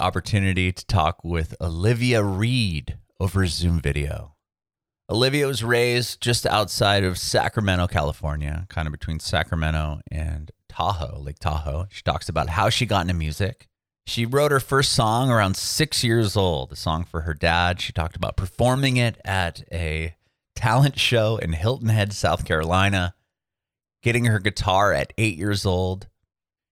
opportunity to talk with Olivia Reid over Zoom video. Olivia was raised just outside of Sacramento, California, kind of between Sacramento and Tahoe, Lake Tahoe. She talks about how she got into music. She wrote her first song around six years old, a song for her dad. She talked about performing it at a talent show in Hilton Head, South Carolina, getting her guitar at eight years old.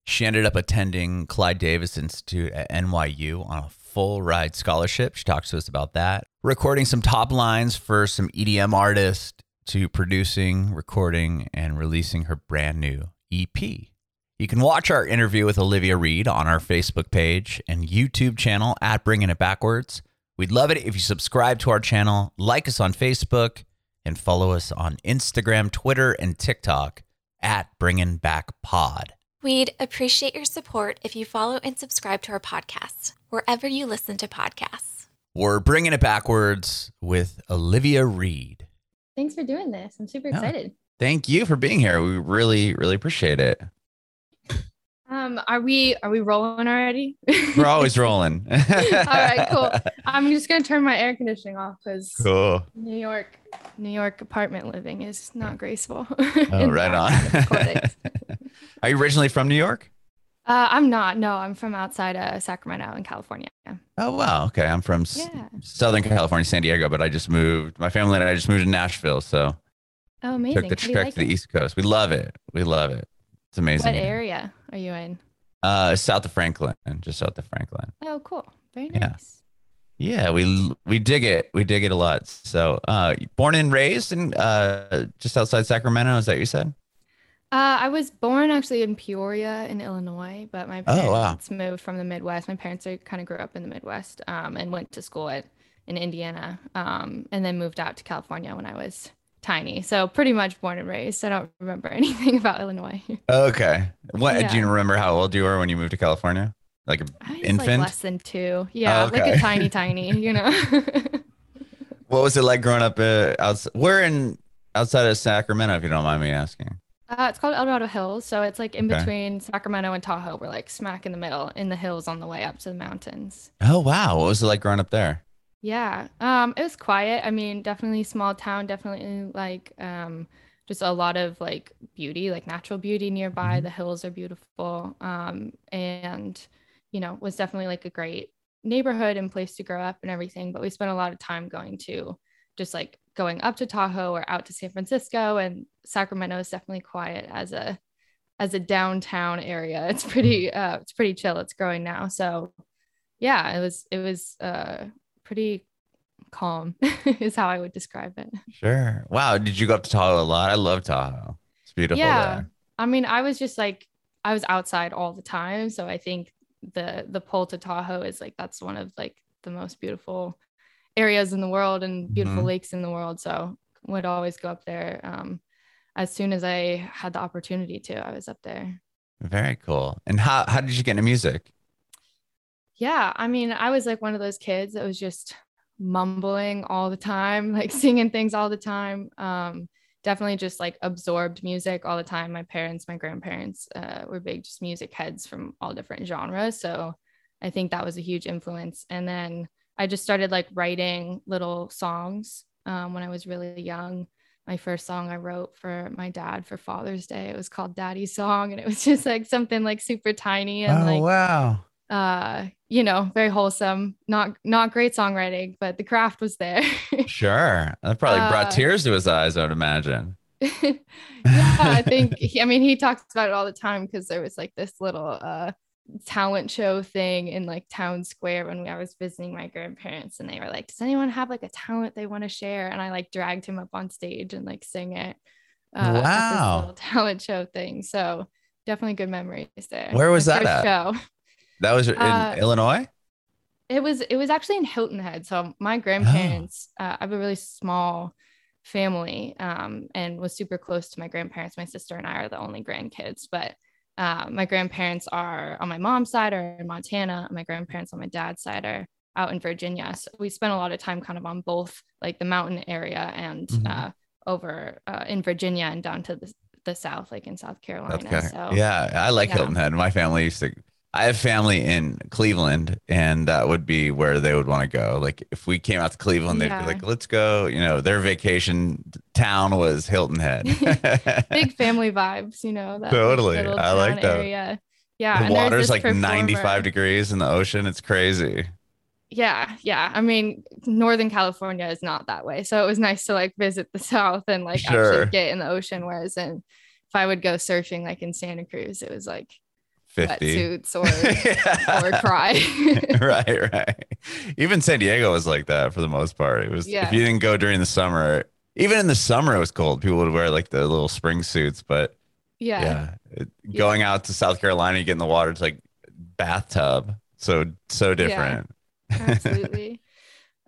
She ended up attending Clive Davis Institute at NYU on a full ride scholarship. She talks to us about that. Recording some top lines for some EDM artists to producing, recording, and releasing her brand new EP. You can watch our interview with Olivia Reid on our Facebook page and YouTube channel at Bringing It Backwards. We'd love it if you subscribe to our channel, like us on Facebook, and follow us on Instagram, Twitter, and TikTok at Bringing Back Pod. We'd appreciate your support if you follow and subscribe to our podcast wherever you listen to podcasts. We're bringing it backwards with Olivia Reid. Thanks for doing this. I'm super Yeah. excited. Thank you for being here. We really, really appreciate it. Um, are we are we rolling already? We're always rolling. All right, cool. I'm just gonna turn my air conditioning off because Cool. New York, New York apartment living is not graceful. Oh, in right that on. Are you originally from New York? uh, I'm not. No, I'm from outside of Sacramento in California. Oh, wow. Okay. I'm from Yeah. Southern California, San Diego, but I just moved. My family and I just moved to Nashville. So Oh, amazing. took the trek like to the? East Coast. We love it. We love it. It's amazing. What area are you in? Uh, south of Franklin, just south of Franklin. Oh, cool. Very Yeah. nice. Yeah, we we dig it. We dig it a lot. So, uh, born and raised in uh, just outside Sacramento. Is that what you said? Uh, I was born actually in Peoria in Illinois, but my Oh, wow. parents moved from the Midwest. My parents are, kind of grew up in the Midwest um, and went to school at in Indiana um, and then moved out to California when I was tiny. So pretty much born and raised. I don't remember anything about Illinois. Okay. What Yeah. do you remember how old you were when you moved to California? Like a I was infant? like less than two. Yeah, like okay. a tiny, tiny, you know. What was it like growing up uh, outside? We're in outside of Sacramento, if you don't mind me asking. Uh, it's called El Dorado Hills. So it's like in Okay. between Sacramento and Tahoe. We're like smack in the middle in the hills on the way up to the mountains. Oh wow, what was it like growing up there? Yeah. Um, it was quiet. I mean, definitely small town, definitely like um just a lot of like beauty, like natural beauty nearby. Mhm. The hills are beautiful. Um, and you know, was definitely like a great neighborhood and place to grow up and everything. But we spent a lot of time going to just like going up to Tahoe or out to San Francisco and Sacramento is definitely quiet as a as a downtown area. It's pretty uh it's pretty chill. It's growing now. So yeah, it was it was uh pretty calm is how I would describe it. Sure. Wow. Did you go up to Tahoe a lot? I love Tahoe. It's beautiful yeah. there. I mean, I was just like I was outside all the time, so I think the the pull to Tahoe is like that's one of like the most beautiful areas in the world and beautiful Mhm. lakes in the world. So would always go up there. Um, as soon as I had the opportunity to, I was up there. Very cool. And how how did you get into music? Yeah, I mean, I was like one of those kids that was just mumbling all the time, like singing things all the time. Um, definitely just like absorbed music all the time. My parents, my grandparents uh, were big just music heads from all different genres. So I think that was a huge influence. And then I just started like writing little songs um, when I was really young. My first song I wrote for my dad for Father's Day. It was called Daddy's Song. And it was just like something like super tiny and like Oh, wow. uh you know very wholesome not not great songwriting but the craft was there Sure. That probably brought Uh, tears to his eyes, I would imagine. yeah i think he, i mean he talks about it all the time because there was like this little uh talent show thing in like town square when I was visiting my grandparents and they were like does anyone have like a talent they want to share and i like dragged him up on stage and like sing it uh, Wow. talent show thing so definitely good memories there Where was My that at? show That was in Uh, Illinois? It was it was actually in Hilton Head. So Oh. my grandparents, uh, I have a really small family, um, and was super close to my grandparents. My sister and I are the only grandkids, but uh, my grandparents are on my mom's side are in Montana. My grandparents on my dad's side are out in Virginia. So we spent a lot of time kind of on both like the mountain area and Mhm. uh, over uh, in Virginia and down to the, the south, like in South Carolina. Okay. So yeah, I like yeah. Hilton Head. My family used to. I have family in Cleveland, and that would be where they would want to go. Like if we came out to Cleveland, they'd Yeah. be like, "Let's go." You know, their vacation town was Hilton Head. Big family vibes, you know. That Totally. I like that. Area. Yeah. the and water's like 95 degrees in the ocean. It's crazy. Yeah, yeah. I mean, Northern California is not that way, so it was nice to like visit the South and like Sure. actually get in the ocean. Whereas in if I would go surfing like in Santa Cruz, it was like 50. wetsuits or or cry. right, right. Even San Diego was like that for the most part. It was Yeah. if you didn't go during the summer, even in the summer it was cold. People would wear like the little spring suits, but yeah. yeah, it- going out to South Carolina, you get in the water, it's like bathtub. So so different. absolutely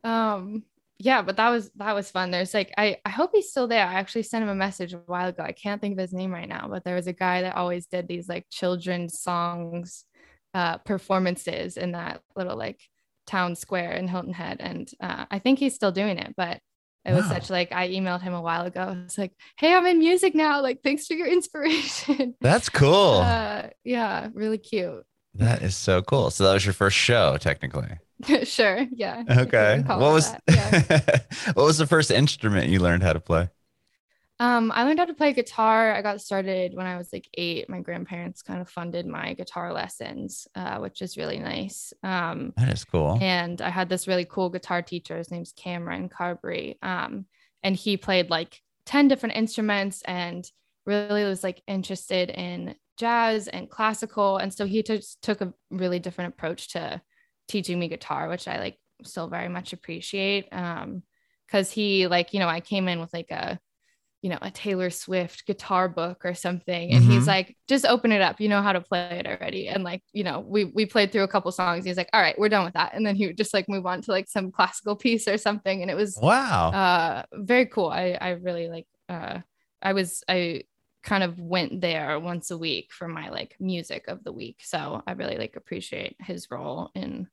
um yeah but that was that was fun there's like i i hope he's still there i actually sent him a message a while ago i can't think of his name right now but there was a guy that always did these like children's songs uh performances in that little like town square in hilton head and uh, i think he's still doing it but it was Wow. such like i emailed him a while ago it's like hey i'm in music now like thanks for your inspiration That's cool. uh yeah really cute that is so cool. So that was your first show, technically. sure yeah Okay. What was yeah. what was the first instrument you learned how to play? Um, I learned how to play guitar. I got started when I was like eight. My grandparents kind of funded my guitar lessons, uh, which is really nice. Um, That is cool. and I had this really cool guitar teacher. His name's Cameron Carberry. Um, and he played like 10 different instruments and really was like interested in jazz and classical. And so he just took a really different approach to teaching me guitar, which I like still very much appreciate. Um, because he like, you know, I came in with like a you know, a Taylor Swift guitar book or something. And he's Mhm. like, just open it up. You know how to play it already. And like, you know, we we played through a couple songs. He's like, all right, we're done with that. And then he would just like move on to like some classical piece or something. And it was Wow. uh very cool. I I really like uh I was I kind of went there once a week for my like music of the week. So I really like appreciate his role in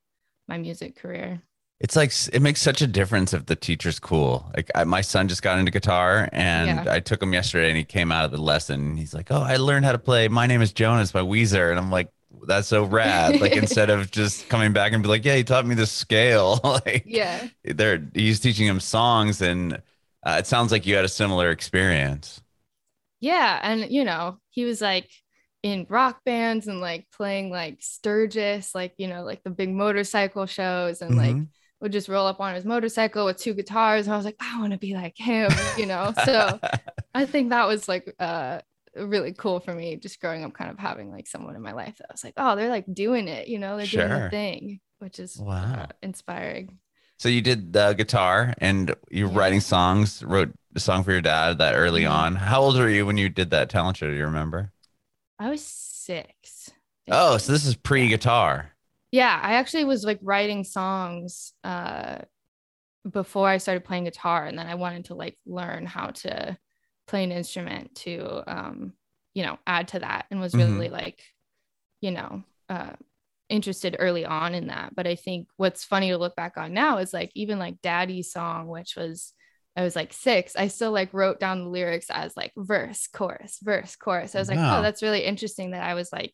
my music career. It's like it makes such a difference if the teacher's cool. Like I, my son just got into guitar, and Yeah. I took him yesterday, and he came out of the lesson. And he's like, "Oh, I learned how to play. My name is Jonas by Weezer," and I'm like, "That's so rad!" like instead of just coming back and be like, "Yeah, he taught me the scale." like Yeah. they're he's teaching him songs, and uh, it sounds like you had a similar experience. Yeah. And, you know, he was like in rock bands and like playing like Sturgis, like, you know, like the big motorcycle shows and like Mhm. would just roll up on his motorcycle with two guitars. And I was like, I want to be like him, you know? So I think that was like uh, really cool for me just growing up, kind of having like someone in my life that was like, oh, they're like doing it, you know, they're doing Sure. the thing, which is Wow. uh, inspiring. So you did the guitar and you're Yeah. writing songs, wrote a song for your dad that early Mhm. on. How old were you when you did that talent show? Do you remember? I was six. Oh, so this is pre-guitar. yeah i actually was like writing songs uh before i started playing guitar and then i wanted to like learn how to play an instrument to um you know add to that and was really like you know uh interested early on in that but i think what's funny to look back on now is like even like daddy's song which was I was like six. I still like wrote down the lyrics as like verse, chorus, verse, chorus. I was like, Wow. oh, that's really interesting that I was like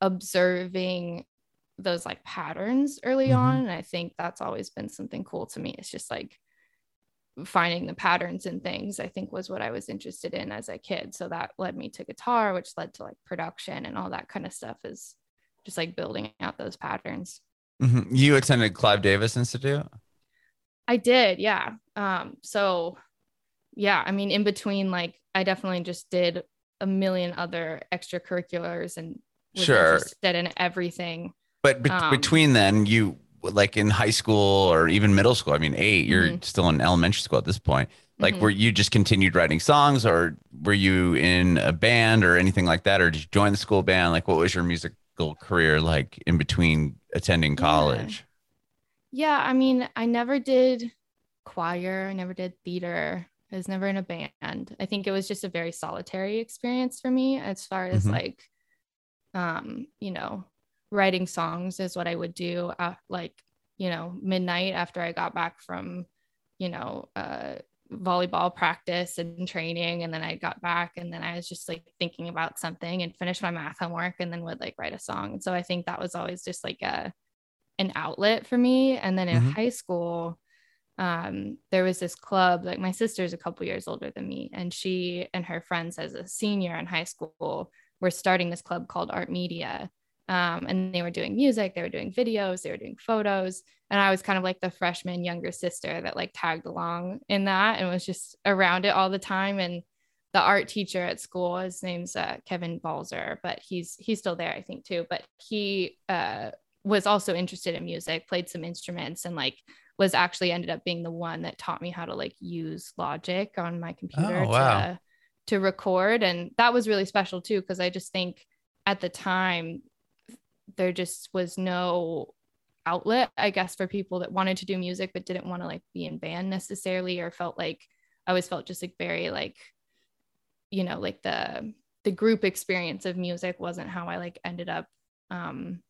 observing those like patterns early Mhm. on. And I think that's always been something cool to me. It's just like finding the patterns and things, I think was what I was interested in as a kid. So that led me to guitar, which led to like production and all that kind of stuff is just like building out those patterns. Mhm. You attended Clive Davis Institute? I did, yeah. Um, so yeah, I mean, in between, like I definitely just did a million other extracurriculars and was Sure. interested in everything. But be- Um, between then, you like in high school or even middle school, I mean, 8 you're Mhm. still in elementary school at this point. Like, Mhm. were you just continued writing songs or were you in a band or anything like that? Or did you join the school band? Like, what was your musical career like in between attending college? Yeah, I mean, I never did choir, I never did theater. I was never in a band. I think it was just a very solitary experience for me as far as Mhm. like um, you know, writing songs is what I would do at like, you know, midnight after I got back from, you know, uh volleyball practice and training and then I got back and then I was just like thinking about something and finished my math homework and then would like write a song. And so I think that was always just like a an outlet for me. And then in Mhm. high school, um, there was this club, like my sister's a couple years older than me, and she and her friends as a senior in high school were starting this club called Art Media. Um, and they were doing music, they were doing videos, they were doing photos. And I was kind of like the freshman younger sister that like tagged along in that and was just around it all the time. And the art teacher at school, his name's uh, Kevin Balzer, but he's he's still there, I think, too. But he uh, was also interested in music, played some instruments, and like was actually ended up being the one that taught me how to like use Logic on my computer Oh, wow. to to record, and that was really special too because I just think at the time there just was no outlet, I guess, for people that wanted to do music but didn't want to like be in band necessarily, or felt like I always felt just like very like, you know, like the the group experience of music wasn't how I like ended up, um,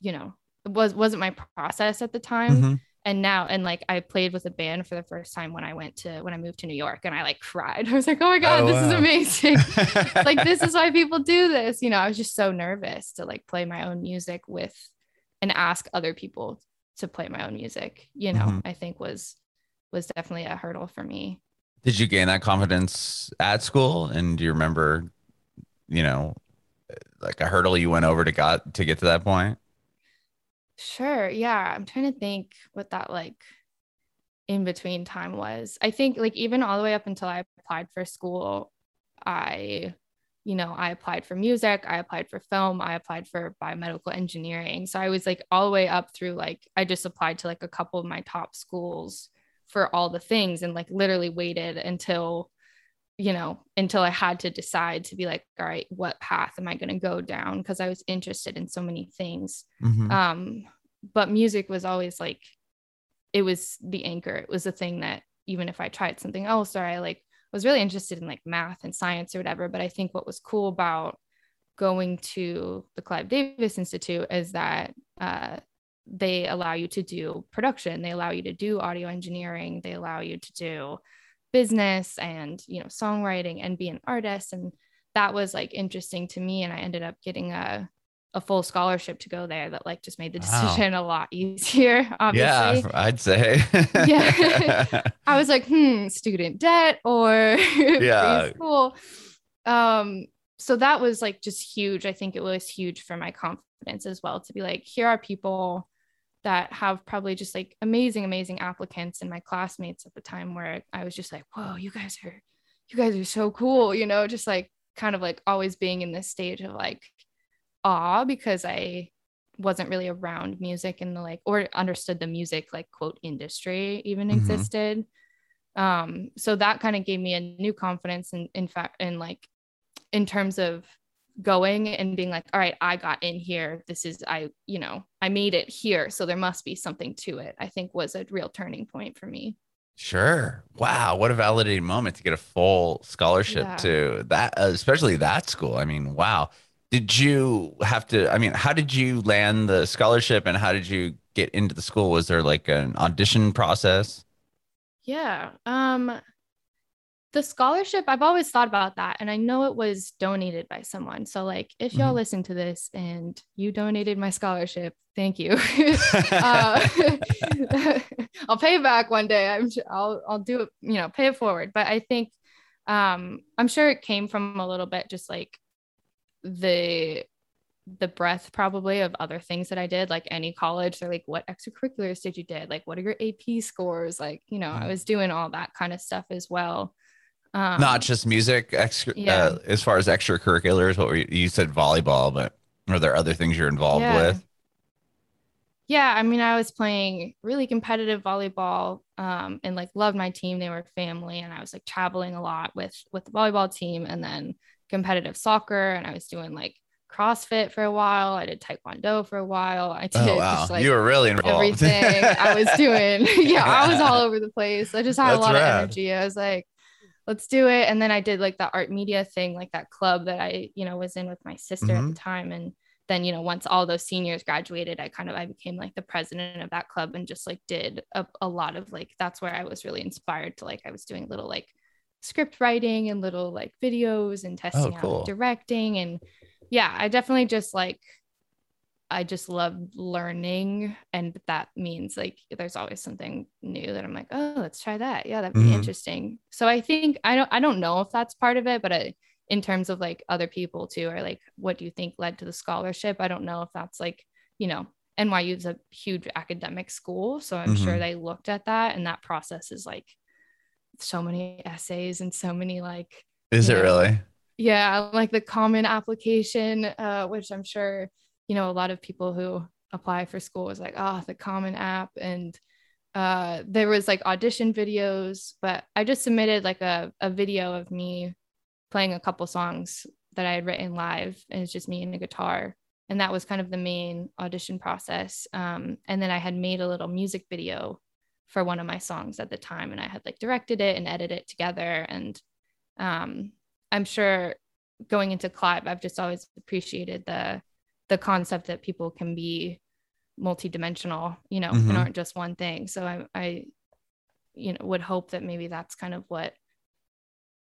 you know, it was wasn't my process at the time. Mhm. And now, and like I played with a band for the first time when I went to when I moved to New York, and I like cried. I was like, oh my god, Oh, this is amazing like this is why people do this you know i was just so nervous to like play my own music with and ask other people to play my own music you know Mhm. i think was was definitely a hurdle for me Did you gain that confidence at school? And do you remember, you know, like a hurdle you went over to got to get to that point? Sure yeah i'm trying to think what that like in between time was. I think like even all the way up until i applied for school i you know i applied for music i applied for film i applied for biomedical engineering. So i was like all the way up through like i just applied to like a couple of my top schools for all the things and like literally waited until you know until i had to decide to be like all right what path am i going to go down? Because i was interested in so many things. Mhm. um but music was always like it was the anchor. It was the thing that even if i tried something else or i like was really interested in like math and science or whatever but i think what was cool about going to the clive davis institute is that uh, they allow you to do production. They allow you to do audio engineering. They allow you to do business and you know songwriting and be an artist and that was like interesting to me and i ended up getting a a full scholarship to go there that like just made the Wow. decision a lot easier obviously yeah, I'd say. Yeah. I was like, hmm, student debt or Yeah. school. Um, so that was like just huge. I think it was huge for my confidence as well to be like, here are people that have probably just like amazing, amazing applicants and my classmates at the time where I was just like, whoa, you guys are, you guys are so cool, you know, just like kind of like always being in this stage of like awe because I wasn't really around music and the like or understood the music like quote industry even Mhm. existed um so that kind of gave me a new confidence and in fact in like in terms of going and being like all right i got in here this is i you know i made it here so there must be something to it i think was a real turning point for me Sure. Wow. What a validating moment to get a full scholarship Yeah. to that, uh, especially that school. I mean, wow. Did you have to? I mean, how did you land the scholarship and how did you get into the school? Was there like an audition process? Yeah. Um the scholarship, I've always thought about that and I know it was donated by someone. So like if y'all Mhm. listen to this and you donated my scholarship, thank you. uh, I'll pay it back one day. I'm sure I'll I'll do it, you know, pay it forward. But I think um I'm sure it came from a little bit just like the the breadth probably of other things that I did, like any college. They're like, what extracurriculars did you did? Like, what are your AP scores? Like, you know, I Mhm. was doing all that kind of stuff as well. Um, Not just music, extra, yeah. uh, as far as extracurriculars. What were you, you said volleyball, but are there other things you're involved Yeah. with? yeah, I mean, I was playing really competitive volleyball um, and like loved my team. They were family, and I was like traveling a lot with with the volleyball team, and then competitive soccer, and I was doing like CrossFit for a while. I did Taekwondo for a while. I did Oh, wow. just like you were really involved. everything I was doing. yeah, I was all over the place. I just had That's a lot rad. of energy. I was like, let's do it. And then I did like the art media thing, like that club that I, you know, was in with my sister at Mhm. the time. And then you know once all those seniors graduated i kind of i became like the president of that club and just like did a, a lot of like that's where i was really inspired to like i was doing little like script writing and little like videos and testing Oh, cool. out directing and yeah i definitely just like i just love learning and that means like there's always something new that i'm like oh let's try that yeah that'd be Mhm. interesting so i think i don't i don't know if that's part of it but I, in terms of like other people too or like what do you think led to the scholarship i don't know if that's like you know nyu is a huge academic school so i'm sure Mhm. they looked at that and that process is like so many essays and so many like Is it Yeah. really? yeah like the common application uh, which i'm sure you know a lot of people who apply for school was like oh the common app and uh, there was like audition videos but i just submitted like a, a video of me playing a couple songs that i had written live and it's just me and a guitar and that was kind of the main audition process um, and then i had made a little music video for one of my songs at the time and i had like directed it and edited it together and um, I'm sure going into Clive, I've just always appreciated the the concept that people can be multidimensional, you know, Mhm. and aren't just one thing. So I, I, you know, would hope that maybe that's kind of what,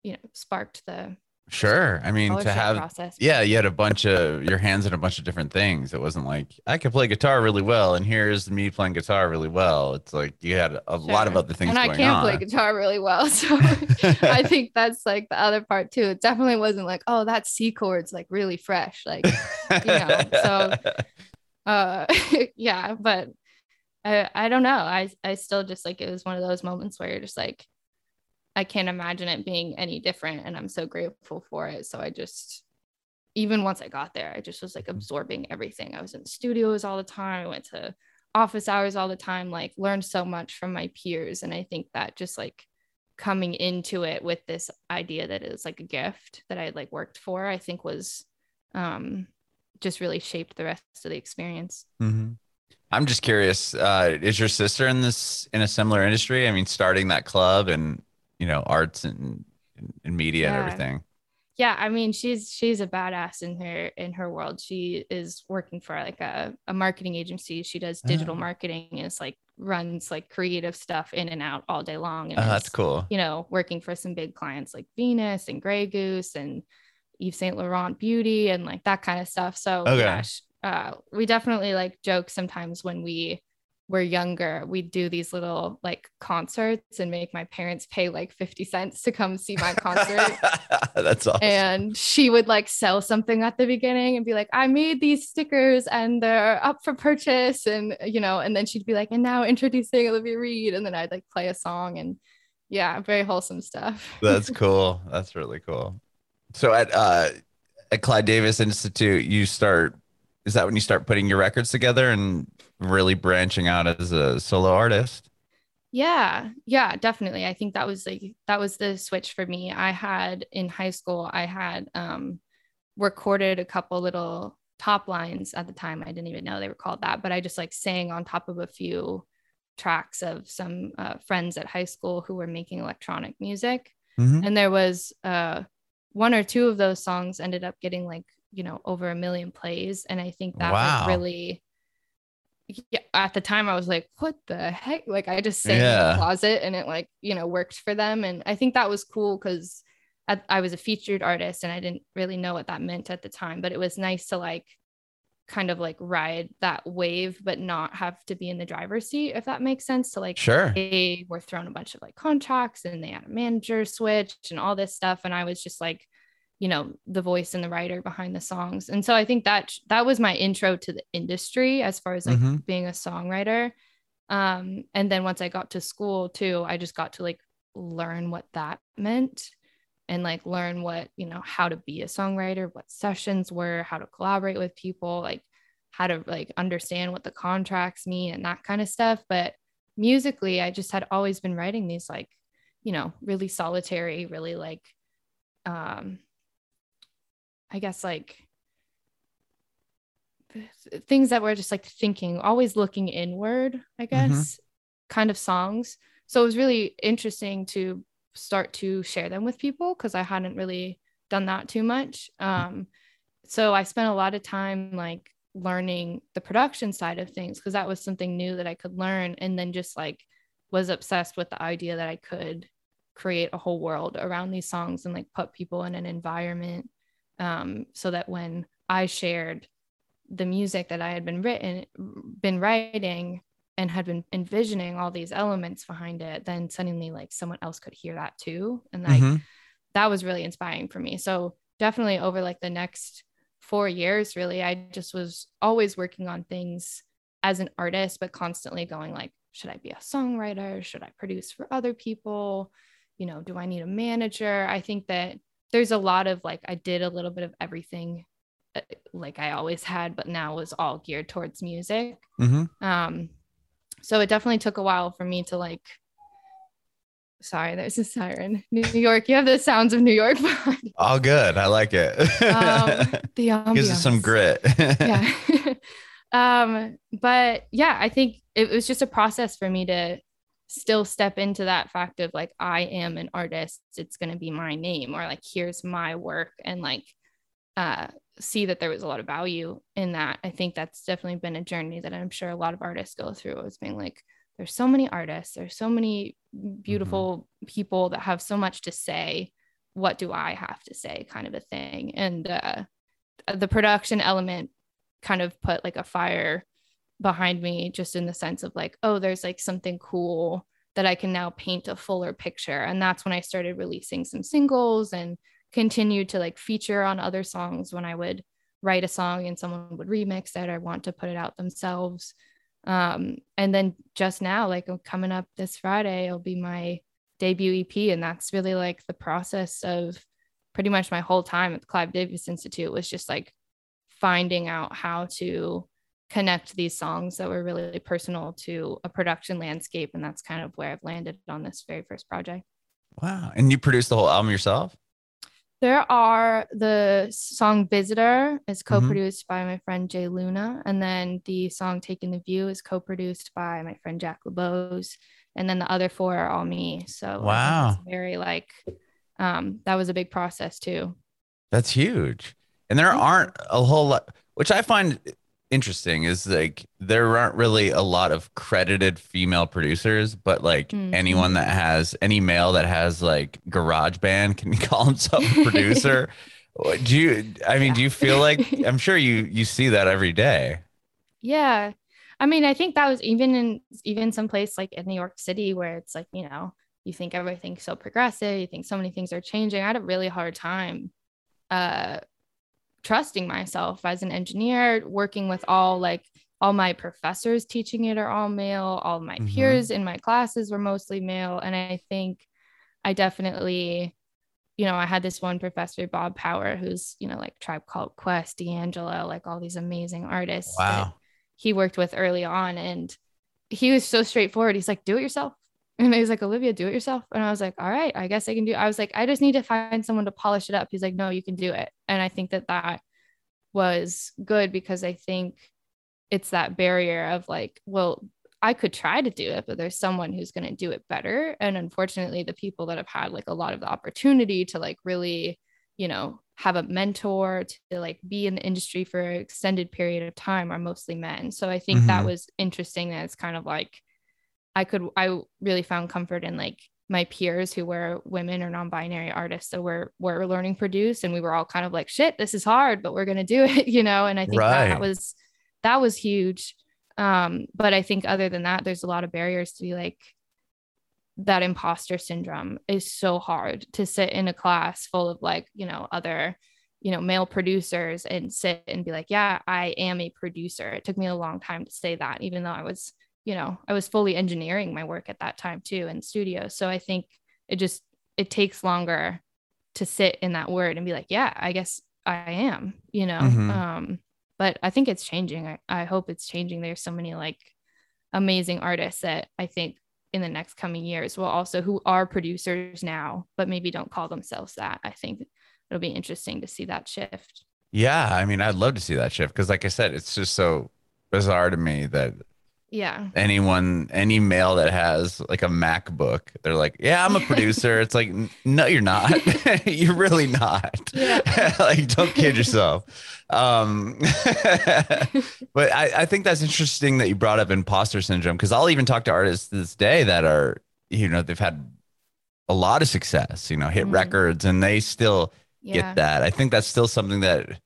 you know, sparked the Sure. I mean, to have process. yeah, you had a bunch of your hands in a bunch of different things. It wasn't like I could play guitar really well, and here's me playing guitar really well. It's like you had a lot of other things and I can't on. play guitar really well. So I think that's like the other part too. It definitely wasn't like, oh, that C chord's like really fresh. Like, you know, so- uh yeah but i i don't know i i still just like it was one of those moments where you're just like i can't imagine it being any different and i'm so grateful for it so i just even once i got there i just was like absorbing everything i was in studios all the time i went to office hours all the time like learned so much from my peers and i think that just like coming into it with this idea that it was like a gift that i had like worked for i think was um just really shaped the rest of the experience. Mhm. I'm just curious. Uh, is your sister in this in a similar industry? I mean, starting that club and you know arts and, and media and everything. Yeah, I mean, she's she's a badass in her in her world. She is working for like a, a marketing agency. She does digital Oh. marketing. Is like runs like creative stuff in and out all day long. And Oh, that's cool. You know, working for some big clients like Venus and Grey Goose and Yves Saint Laurent Beauty and like that kind of stuff. So Okay. gosh, uh, we definitely like joke sometimes when we were younger, we'd do these little like concerts and make my parents pay like 50 cents to come see my concert. that's awesome. and she would like sell something at the beginning and be like, I made these stickers and they're up for purchase. And, you know, and then she'd be like, and now introducing Olivia Reid. And then I'd like play a song and yeah, very wholesome stuff. That's cool. That's really cool. So at uh at Clive Davis Institute, you start is that when you start putting your records together and really branching out as a solo artist? Yeah, yeah, definitely. I think that was like that was the switch for me. I had in high school, I had um recorded a couple little top lines at the time. I didn't even know they were called that, but I just like sang on top of a few tracks of some uh, friends at high school who were making electronic music. Mhm. And there was uh one or two of those songs ended up getting like, you know, over a million plays. And I think that Wow. really yeah, at the time I was like, what the heck? Like I just sang in the closet and it like, you know, worked for them. And I think that was cool because I, I was a featured artist and I didn't really know what that meant at the time, but it was nice to like kind of like ride that wave, but not have to be in the driver's seat, if that makes sense. To like Sure. they were thrown a bunch of like contracts and they had a manager switch and all this stuff. And I was just like, you know, the voice and the writer behind the songs. And so I think that that was my intro to the industry as far as like Mhm. being a songwriter. Um, and then once I got to school too, I just got to like learn what that meant and like learn what, you know, how to be a songwriter, what sessions were, how to collaborate with people, like how to like understand what the contracts mean and that kind of stuff. But musically, I just had always been writing these like, you know, really solitary, really like um I guess like th- things that were just like thinking, always looking inward, I guess, kind of songs. So it was really interesting to start to share them with people because I hadn't really done that too much. Um, so I spent a lot of time like learning the production side of things because that was something new that I could learn and then just like was obsessed with the idea that I could create a whole world around these songs and like put people in an environment um, so that when I shared the music that I had been written been writing and had been envisioning all these elements behind it then suddenly like someone else could hear that too. And like mm-hmm. that was really inspiring for me. So definitely over like the next 4 years really I just was always working on things as an artist but constantly going like should I be a songwriter? Should I produce for other people? You know do I need a manager? I think that there's a lot of like I did a little bit of everything uh, like I always had, but now was all geared towards music. Mm-hmm. Um, so it definitely took a while for me to like. Sorry, there's a siren. New York, you have the sounds of New York. all good. I like it. um, the ambiance. gives us some grit. yeah. um, but yeah, I think it was just a process for me to still step into that fact of like I am an artist. It's going to be my name, or like here's my work, and like uh, see that there was a lot of value in that. I think that's definitely been a journey that I'm sure a lot of artists go through. Is being like, there's so many artists, there's so many beautiful mm-hmm. people that have so much to say. What do I have to say, kind of a thing. And uh, the production element kind of put like a fire behind me, just in the sense of like, oh, there's like something cool that I can now paint a fuller picture. And that's when I started releasing some singles and continued to like feature on other songs when I would write a song and someone would remix it or want to put it out themselves. Um, and then just now, like coming up this Friday, it'll be my debut EP. And that's really like the process of pretty much my whole time at the Clive Davis Institute was just like finding out how to connect these songs that were really personal to a production landscape. And that's kind of where I've landed on this very first project. Wow. And you produced the whole album yourself? There are the song Visitor is mm-hmm. co-produced mm-hmm. by my friend Jay Luna. And then the song Taking the View is co-produced by my friend Jack LeBose. And then the other four are all me. So wow. very like um that was a big process too. That's huge. And there aren't a whole lot which I find interesting is like there aren't really a lot of credited female producers, but like mm-hmm. anyone that has any male that has like garage band can call himself a producer. do you I mean, yeah. do you feel like I'm sure you you see that every day? Yeah. I mean, I think that was even in even some place like in New York City where it's like, you know, you think everything's so progressive, you think so many things are changing. I had a really hard time uh trusting myself as an engineer, working with all like all my professors teaching it are all male, all my mm-hmm. peers in my classes were mostly male. And I think I definitely, you know, I had this one professor, Bob Power, who's, you know, like Tribe Called Quest, D'Angelo, like all these amazing artists wow. he worked with early on. And he was so straightforward. He's like, do it yourself. And he's like, Olivia, do it yourself. And I was like, all right, I guess I can do. It. I was like, I just need to find someone to polish it up. He's like, no, you can do it. And I think that that was good because I think it's that barrier of like, well, I could try to do it, but there's someone who's going to do it better. And unfortunately, the people that have had like a lot of the opportunity to like really, you know, have a mentor to like be in the industry for an extended period of time are mostly men. So I think mm-hmm. that was interesting that it's kind of like I could I really found comfort in like my peers who were women or non-binary artists. So we're we're learning produce and we were all kind of like shit this is hard but we're going to do it you know? And i think right. that was that was huge. Um but i think other than that there's a lot of barriers to be like that imposter syndrome is so hard to sit in a class full of like you know other you know male producers and sit and be like yeah i am a producer. It took me a long time to say that even though i was you know, I was fully engineering my work at that time too in studio. So I think it just it takes longer to sit in that word and be like, yeah, I guess I am, you know. Mm-hmm. Um, but I think it's changing. I, I hope it's changing. There's so many like amazing artists that I think in the next coming years will also who are producers now, but maybe don't call themselves that. I think it'll be interesting to see that shift. Yeah, I mean, I'd love to see that shift because, like I said, it's just so bizarre to me that Yeah. anyone any male that has like a macbook they're like yeah i'm a producer it's like no you're not you're really not Yeah. like don't kid yourself um but I, I think that's interesting that you brought up imposter syndrome because i'll even talk to artists this day that are you know they've had a lot of success you know hit Mhm. records and they still Yeah. get that. I think that's still something that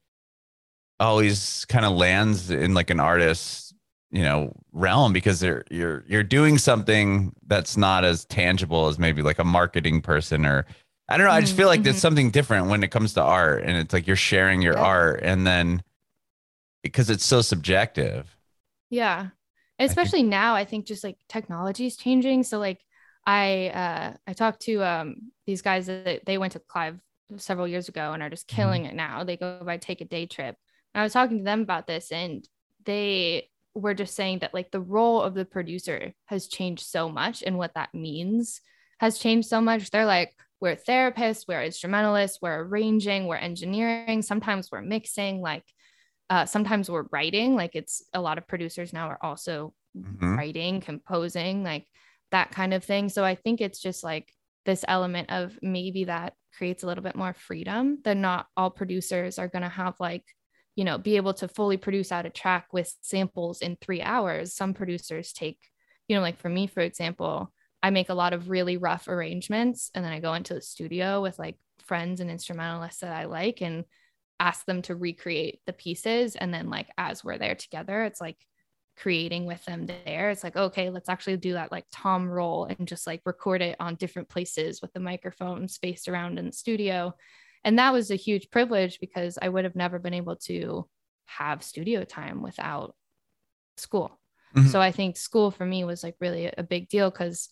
always kind of lands in like an artist, you know, realm because they're you're you're doing something that's not as tangible as maybe like a marketing person or I don't know. I just feel like there's mhm. something different when it comes to art and it's like you're sharing your Yeah. art and then because it's so subjective. Yeah. Especially now, I think just like technology is changing. So like I uh I talked to um these guys that they went to Clive several years ago and are just Mhm. killing it now. They go by take a day trip. And I was talking to them about this and they were just saying that like the role of the producer has changed so much and what that means has changed so much. They're like, we're therapists, we're instrumentalists, we're arranging, we're engineering, sometimes we're mixing, like uh, sometimes we're writing. Like it's a lot of producers now are also Mhm. writing, composing, like that kind of thing. So I think it's just like this element of maybe that creates a little bit more freedom. That not all producers are going to have like, you know, be able to fully produce out a track with samples in three hours. Some producers take, you know, like for me, for example, I make a lot of really rough arrangements and then I go into the studio with like friends and instrumentalists that I like and ask them to recreate the pieces. And then, like, as we're there together, it's like creating with them there. It's like, okay, let's actually do that like Tom roll and just like record it on different places with the microphone spaced around in the studio. And that was a huge privilege because I would have never been able to have studio time without school. Mhm. So I think school for me was like really a big deal because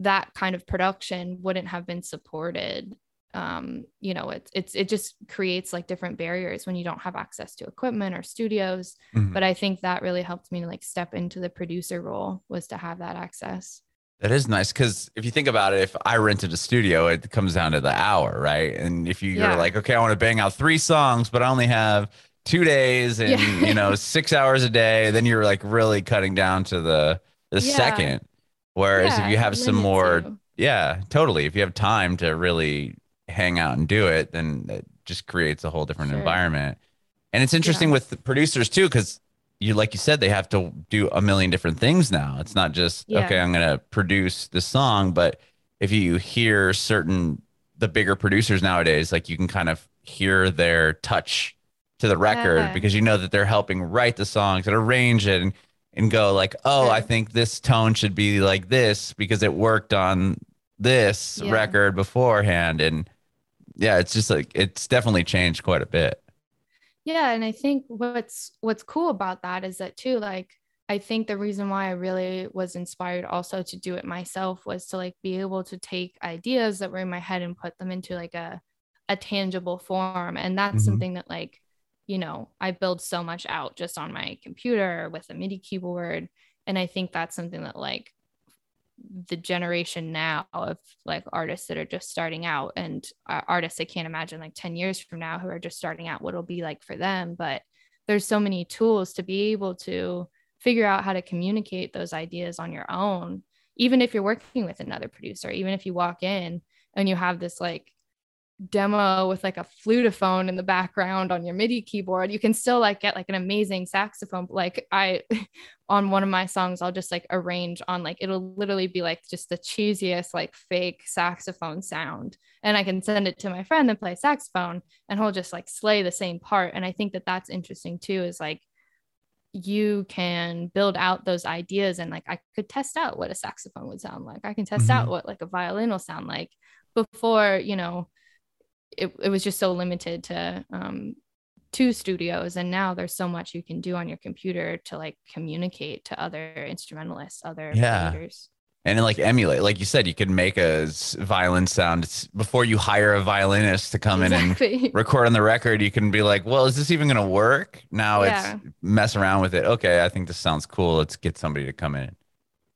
that kind of production wouldn't have been supported um you know it's it's it just creates like different barriers when you don't have access to equipment or studios Mhm. but i think that really helped me to like step into the producer role was to have that access That is nice because if you think about it, if I rented a studio, it comes down to the hour, right? And if you, you're like, okay, I want to bang out three songs, but I only have two days and Yeah. you know six hours a day, then you're like really cutting down to the the Yeah. second. Whereas Yeah, if you have some more, yeah, totally. If you have time to really hang out and do it, then it just creates a whole different Sure. environment. And it's interesting Yeah. with the producers too, because you like you said they have to do a million different things now it's not just Yeah. okay i'm going to produce the song but if you hear certain the bigger producers nowadays like you can kind of hear their touch to the record Yeah. because you know that they're helping write the songs and arrange it and, and go like oh i think this tone should be like this because it worked on this Yeah. record beforehand and yeah it's just like it's definitely changed quite a bit yeah and i think what's what's cool about that is that too like i think the reason why i really was inspired also to do it myself was to like be able to take ideas that were in my head and put them into like a a tangible form and that's Mhm. something that like you know i build so much out just on my computer with a midi keyboard and i think that's something that like the generation now of like artists that are just starting out and uh, artists I can't imagine like 10 years from now who are just starting out what it'll be like for them but there's so many tools to be able to figure out how to communicate those ideas on your own even if you're working with another producer even if you walk in and you have this like demo with like a flutophone in the background on your MIDI keyboard, you can still like get like an amazing saxophone. Like I on one of my songs, I'll just like arrange on like it'll literally be like just the cheesiest like fake saxophone sound. And I can send it to my friend and play saxophone and he'll just like slay the same part. And I think that that's interesting too, is like you can build out those ideas and like I could test out what a saxophone would sound like. I can test Mhm. out what like a violin will sound like before, you know, it, it was just so limited to um to studios and now there's so much you can do on your computer to like communicate to other instrumentalists other Yeah. creators. And like emulate. Like you said you could make a violin sound. It's- before you hire a violinist to come in and record on the record you can be like well is this even going to work? Now Yeah. it's mess around with it. Okay i think this sounds cool. Let's get somebody to come in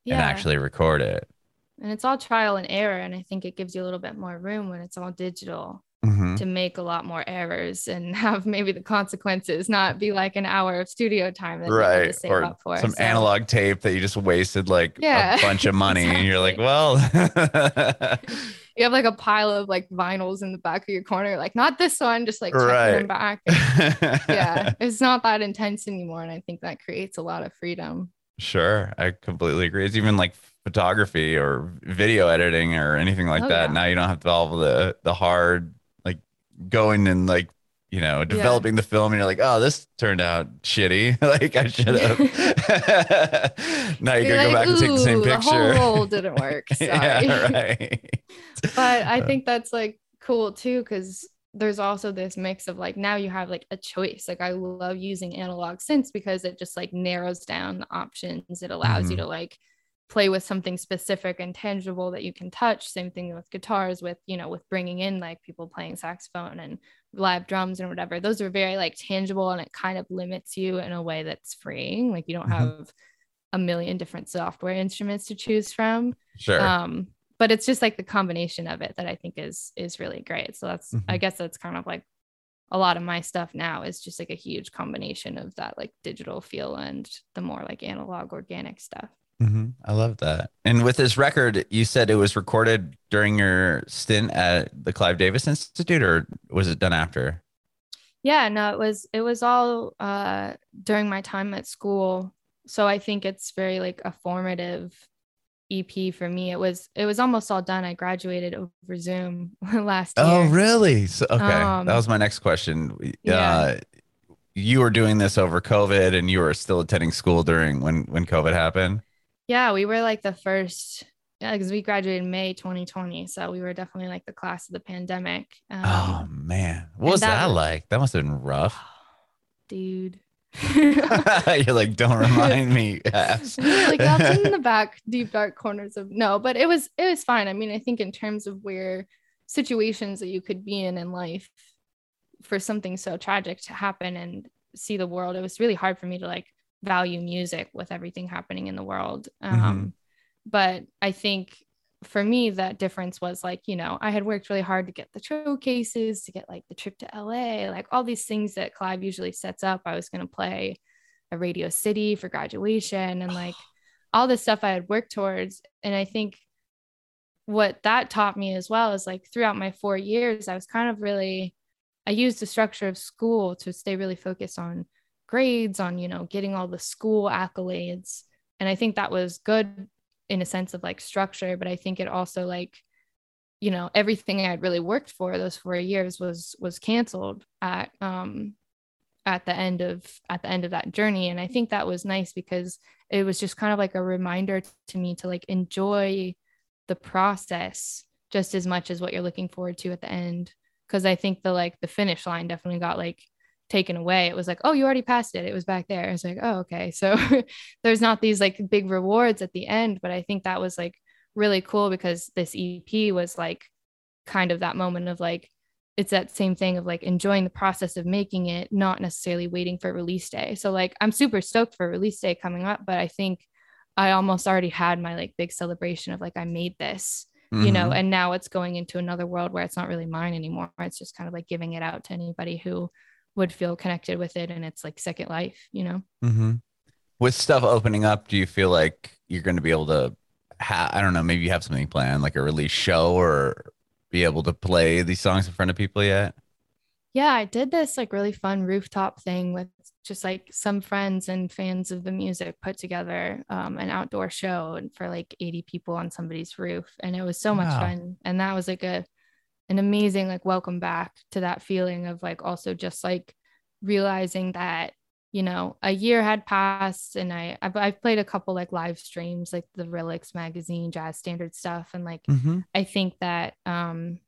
yeah. and actually record it. And it's all trial and error and i think it gives you a little bit more room when it's all digital Mhm. to make a lot more errors and have maybe the consequences not be like an hour of studio time that had to right save or up for. some So- analog tape that you just wasted like Yeah, a bunch of money and you're like well you have like a pile of like vinyls in the back of your corner, like not this one, just like checking Right. them back. yeah, it's not that intense anymore, and I think that creates a lot of freedom. Sure, I completely agree. It's even like photography or video editing or anything like Oh, that. yeah. Now you don't have to all the the hard going and like you know developing the film and you're like, oh, this turned out shitty. like I should have. now you You're gotta go back and take the same "Ooh, The picture. whole didn't work. Sorry. yeah, right. but I think that's like cool too because there's also this mix of like now you have like a choice. Like I love using analog synths because it just like narrows down the options. It allows you Mhm. to like play with something specific and tangible that you can touch. Same thing with guitars, with you know, with bringing in like people playing saxophone and live drums and whatever. Those are very like tangible and it kind of limits you in a way that's freeing. Like you don't Mhm. have a million different software instruments to choose from Sure. um but it's just like the combination of it that i think is is really great so that's i Mhm. guess that's kind of like a lot of my stuff now is just like a huge combination of that like digital feel and the more like analog organic stuff hmm I love that. And with this record, you said it was recorded during your stint at the Clive Davis Institute, or was it done after? yeah no it was it was all uh during my time at school so i think it's very like a formative ep for me it was it was almost all done i graduated over zoom last year Oh, really? So, okay, Um, that was my next question. yeah. Uh, you were doing this over COVID, and you were still attending school during when when COVID happened. Yeah, we were like the first, yeah, because we graduated in May 2020. So we were definitely like the class of the pandemic. Um, oh man, what was that that, like? That must have been rough. dude. You're like, don't remind me. like that's in the back deep dark corners of no but it was it was fine i mean i think in terms of where situations that you could be in in life for something so tragic to happen and see the world it was really hard for me to like value music with everything happening in the world. Um but i think for me that difference was like you know i had worked really hard to get the showcases to get like the trip to la like all these things that clive usually sets up. I was going to play a radio city for graduation and like all this stuff i had worked towards. And i think what that taught me as well is like throughout my four years i was kind of really i used the structure of school to stay really focused on grades on you know getting all the school accolades. And i think that was good in a sense of like structure but i think it also like you know everything i had really worked for those four years was was canceled at um at the end of at the end of that journey. And i think that was nice because it was just kind of like a reminder to me to like enjoy the process just as much as what you're looking forward to at the end. Because i think the like the finish line definitely got like taken away. It was like oh you already passed it. It was back there. It's like oh okay. So there's not these like big rewards at the end but i think that was like really cool because this ep was like kind of that moment of like it's that same thing of like enjoying the process of making it not necessarily waiting for release day. So like i'm super stoked for release day coming up but i think i almost already had my like big celebration of like i made this you know Mhm. and now it's going into another world where it's not really mine anymore. It's just kind of like giving it out to anybody who would feel connected with it and it's like second life you know hmm With stuff opening up, do you feel like you're going to be able to? Ha- I don't know. Maybe you have something planned, like a release show, or be able to play these songs in front of people yet? yeah i did this like really fun rooftop thing with just like some friends and fans of the music put together um, an outdoor show and for like 80 people on somebody's roof and it was so much fun and that was like a an amazing like welcome back to that feeling of like also just like realizing that you know a year had passed and i i've, I've played a couple like live streams like the Relix magazine jazz standard stuff and like Mm-hmm. I think that um,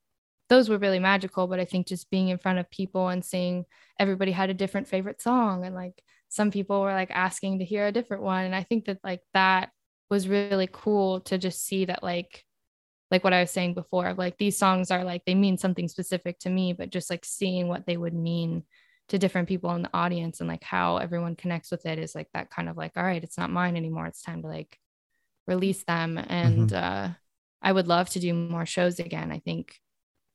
those were really magical. But I think just being in front of people and seeing everybody had a different favorite song, and like some people were like asking to hear a different one, and I think that like that was really cool to just see that like like what I was saying before, like these songs are like they mean something specific to me, but just like seeing what they would mean to different people in the audience and like how everyone connects with it is like that kind of like all right, it's not mine anymore. It's time to like release them and uh I would love to do more shows again. I think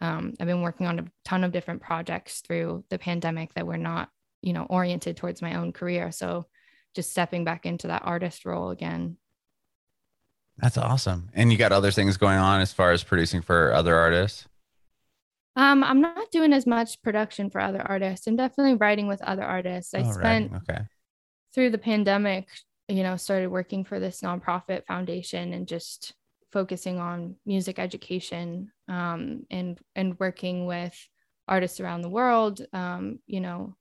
um, I've been working on a ton of different projects through the pandemic that were not, you know, oriented towards my own career. So just stepping back into that artist role again. That's awesome. And you got other things going on as far as producing for other artists? Um, I'm not doing as much production for other artists. I'm definitely writing with other artists. I Oh, spent okay. through the pandemic, you know, started working for this nonprofit foundation and just focusing on music education um, and and working with artists around the world. Um, you know,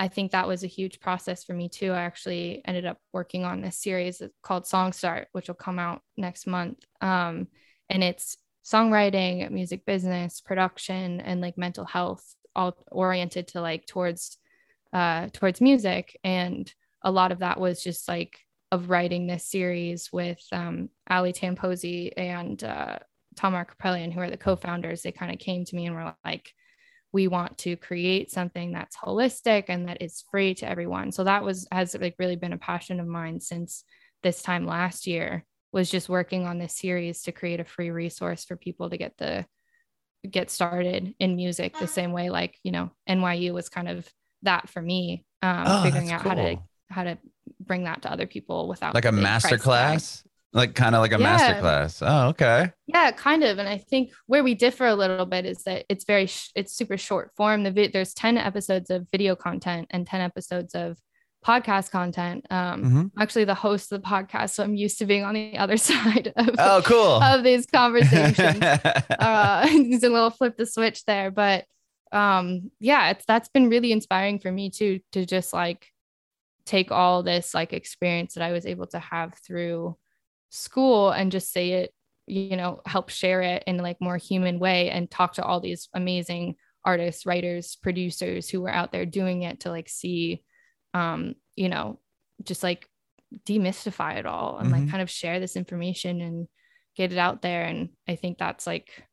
I think that was a huge process for me too. I actually ended up working on this series called Song Start, which will come out next month. Um, and it's songwriting, music business, production, and like mental health, all oriented to like towards uh, towards music. And a lot of that was just like of writing this series with um, Ali Tamposi and uh, Tamar Kaprelian, who are the co-founders. They kind of came to me and were like, we want to create something that's holistic and that is free to everyone. So that was has like really been a passion of mine since this time last year was just working on this series to create a free resource for people to get the get started in music the same way like you know NYU was kind of that for me um Oh, figuring that's out how to how to bring that to other people without Like a the master class? Like kind of like a Yeah. master class. Oh, okay. Yeah, kind of. And I think where we differ a little bit is that it's very, sh- it's super short form. The vi- there's 10 episodes of video content and 10 episodes of podcast content. Um, Mhm. Actually the host of the podcast, so I'm used to being on the other side of, Oh, cool. of these conversations. uh, it's a little flip the switch there, but um, yeah, it's that's been really inspiring for me too to just like take all this like experience that I was able to have through school and just say it you know help share it in like more human way and talk to all these amazing artists writers producers who were out there doing it to like see um you know just like demystify it all and Mhm. like kind of share this information and get it out there and i think that's like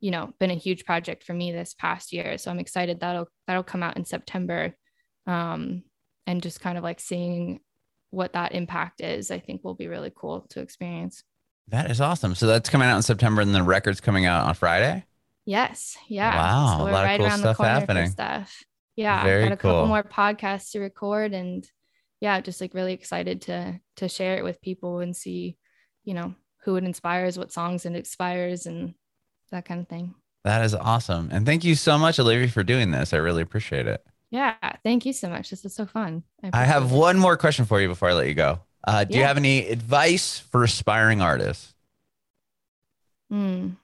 you know been a huge project for me this past year so i'm excited that'll that'll come out in september um and just kind of like seeing what that impact is i think will be really cool to experience that is awesome. So that's coming out in September and the record's coming out on Friday. yes yeah Wow, so a lot of right cool around stuff happening. stuff yeah Very got a cool. couple more podcasts to record and yeah just like really excited to to share it with people and see you know who it inspires what songs it inspires and that kind of thing That is awesome. And thank you so much, Olivia, for doing this. I really appreciate it. Yeah thank you so much this is so fun I have it. one more question for you before I let you go. Uh, do you have any advice for aspiring artists? Mm.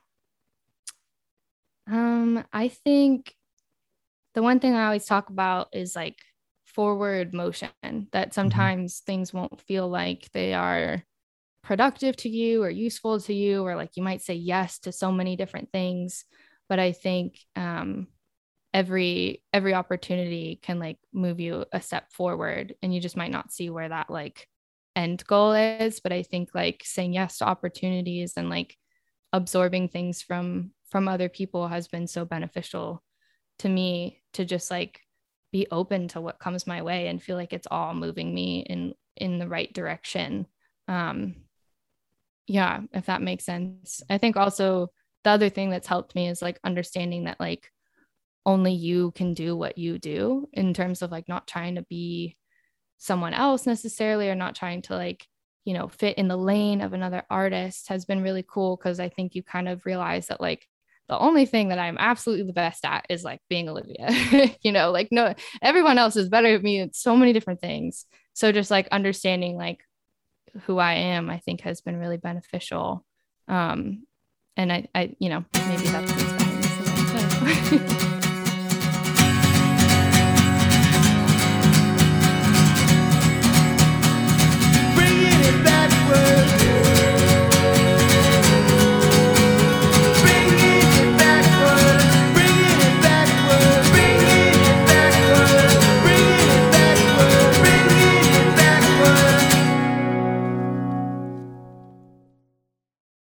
Um, I think the one thing I always talk about is like forward motion, that sometimes things won't feel like they are productive to you or useful to you, or like you might say yes to so many different things. But I think um, every every opportunity can like move you a step forward, and you just might not see where that like end goal is. But I think like saying yes to opportunities and like absorbing things from from other people has been so beneficial to me to just like be open to what comes my way and feel like it's all moving me in in the right direction um yeah if that makes sense i think also the other thing that's helped me is like understanding that like only you can do what you do in terms of like not trying to be someone else necessarily or not trying to like you know fit in the lane of another artist has been really cool because i think you kind of realize that like the only thing that i'm absolutely the best at is like being olivia you know like no everyone else is better at me at so many different things. So just like understanding like who i am i think has been really beneficial. Um and i i you know maybe that's.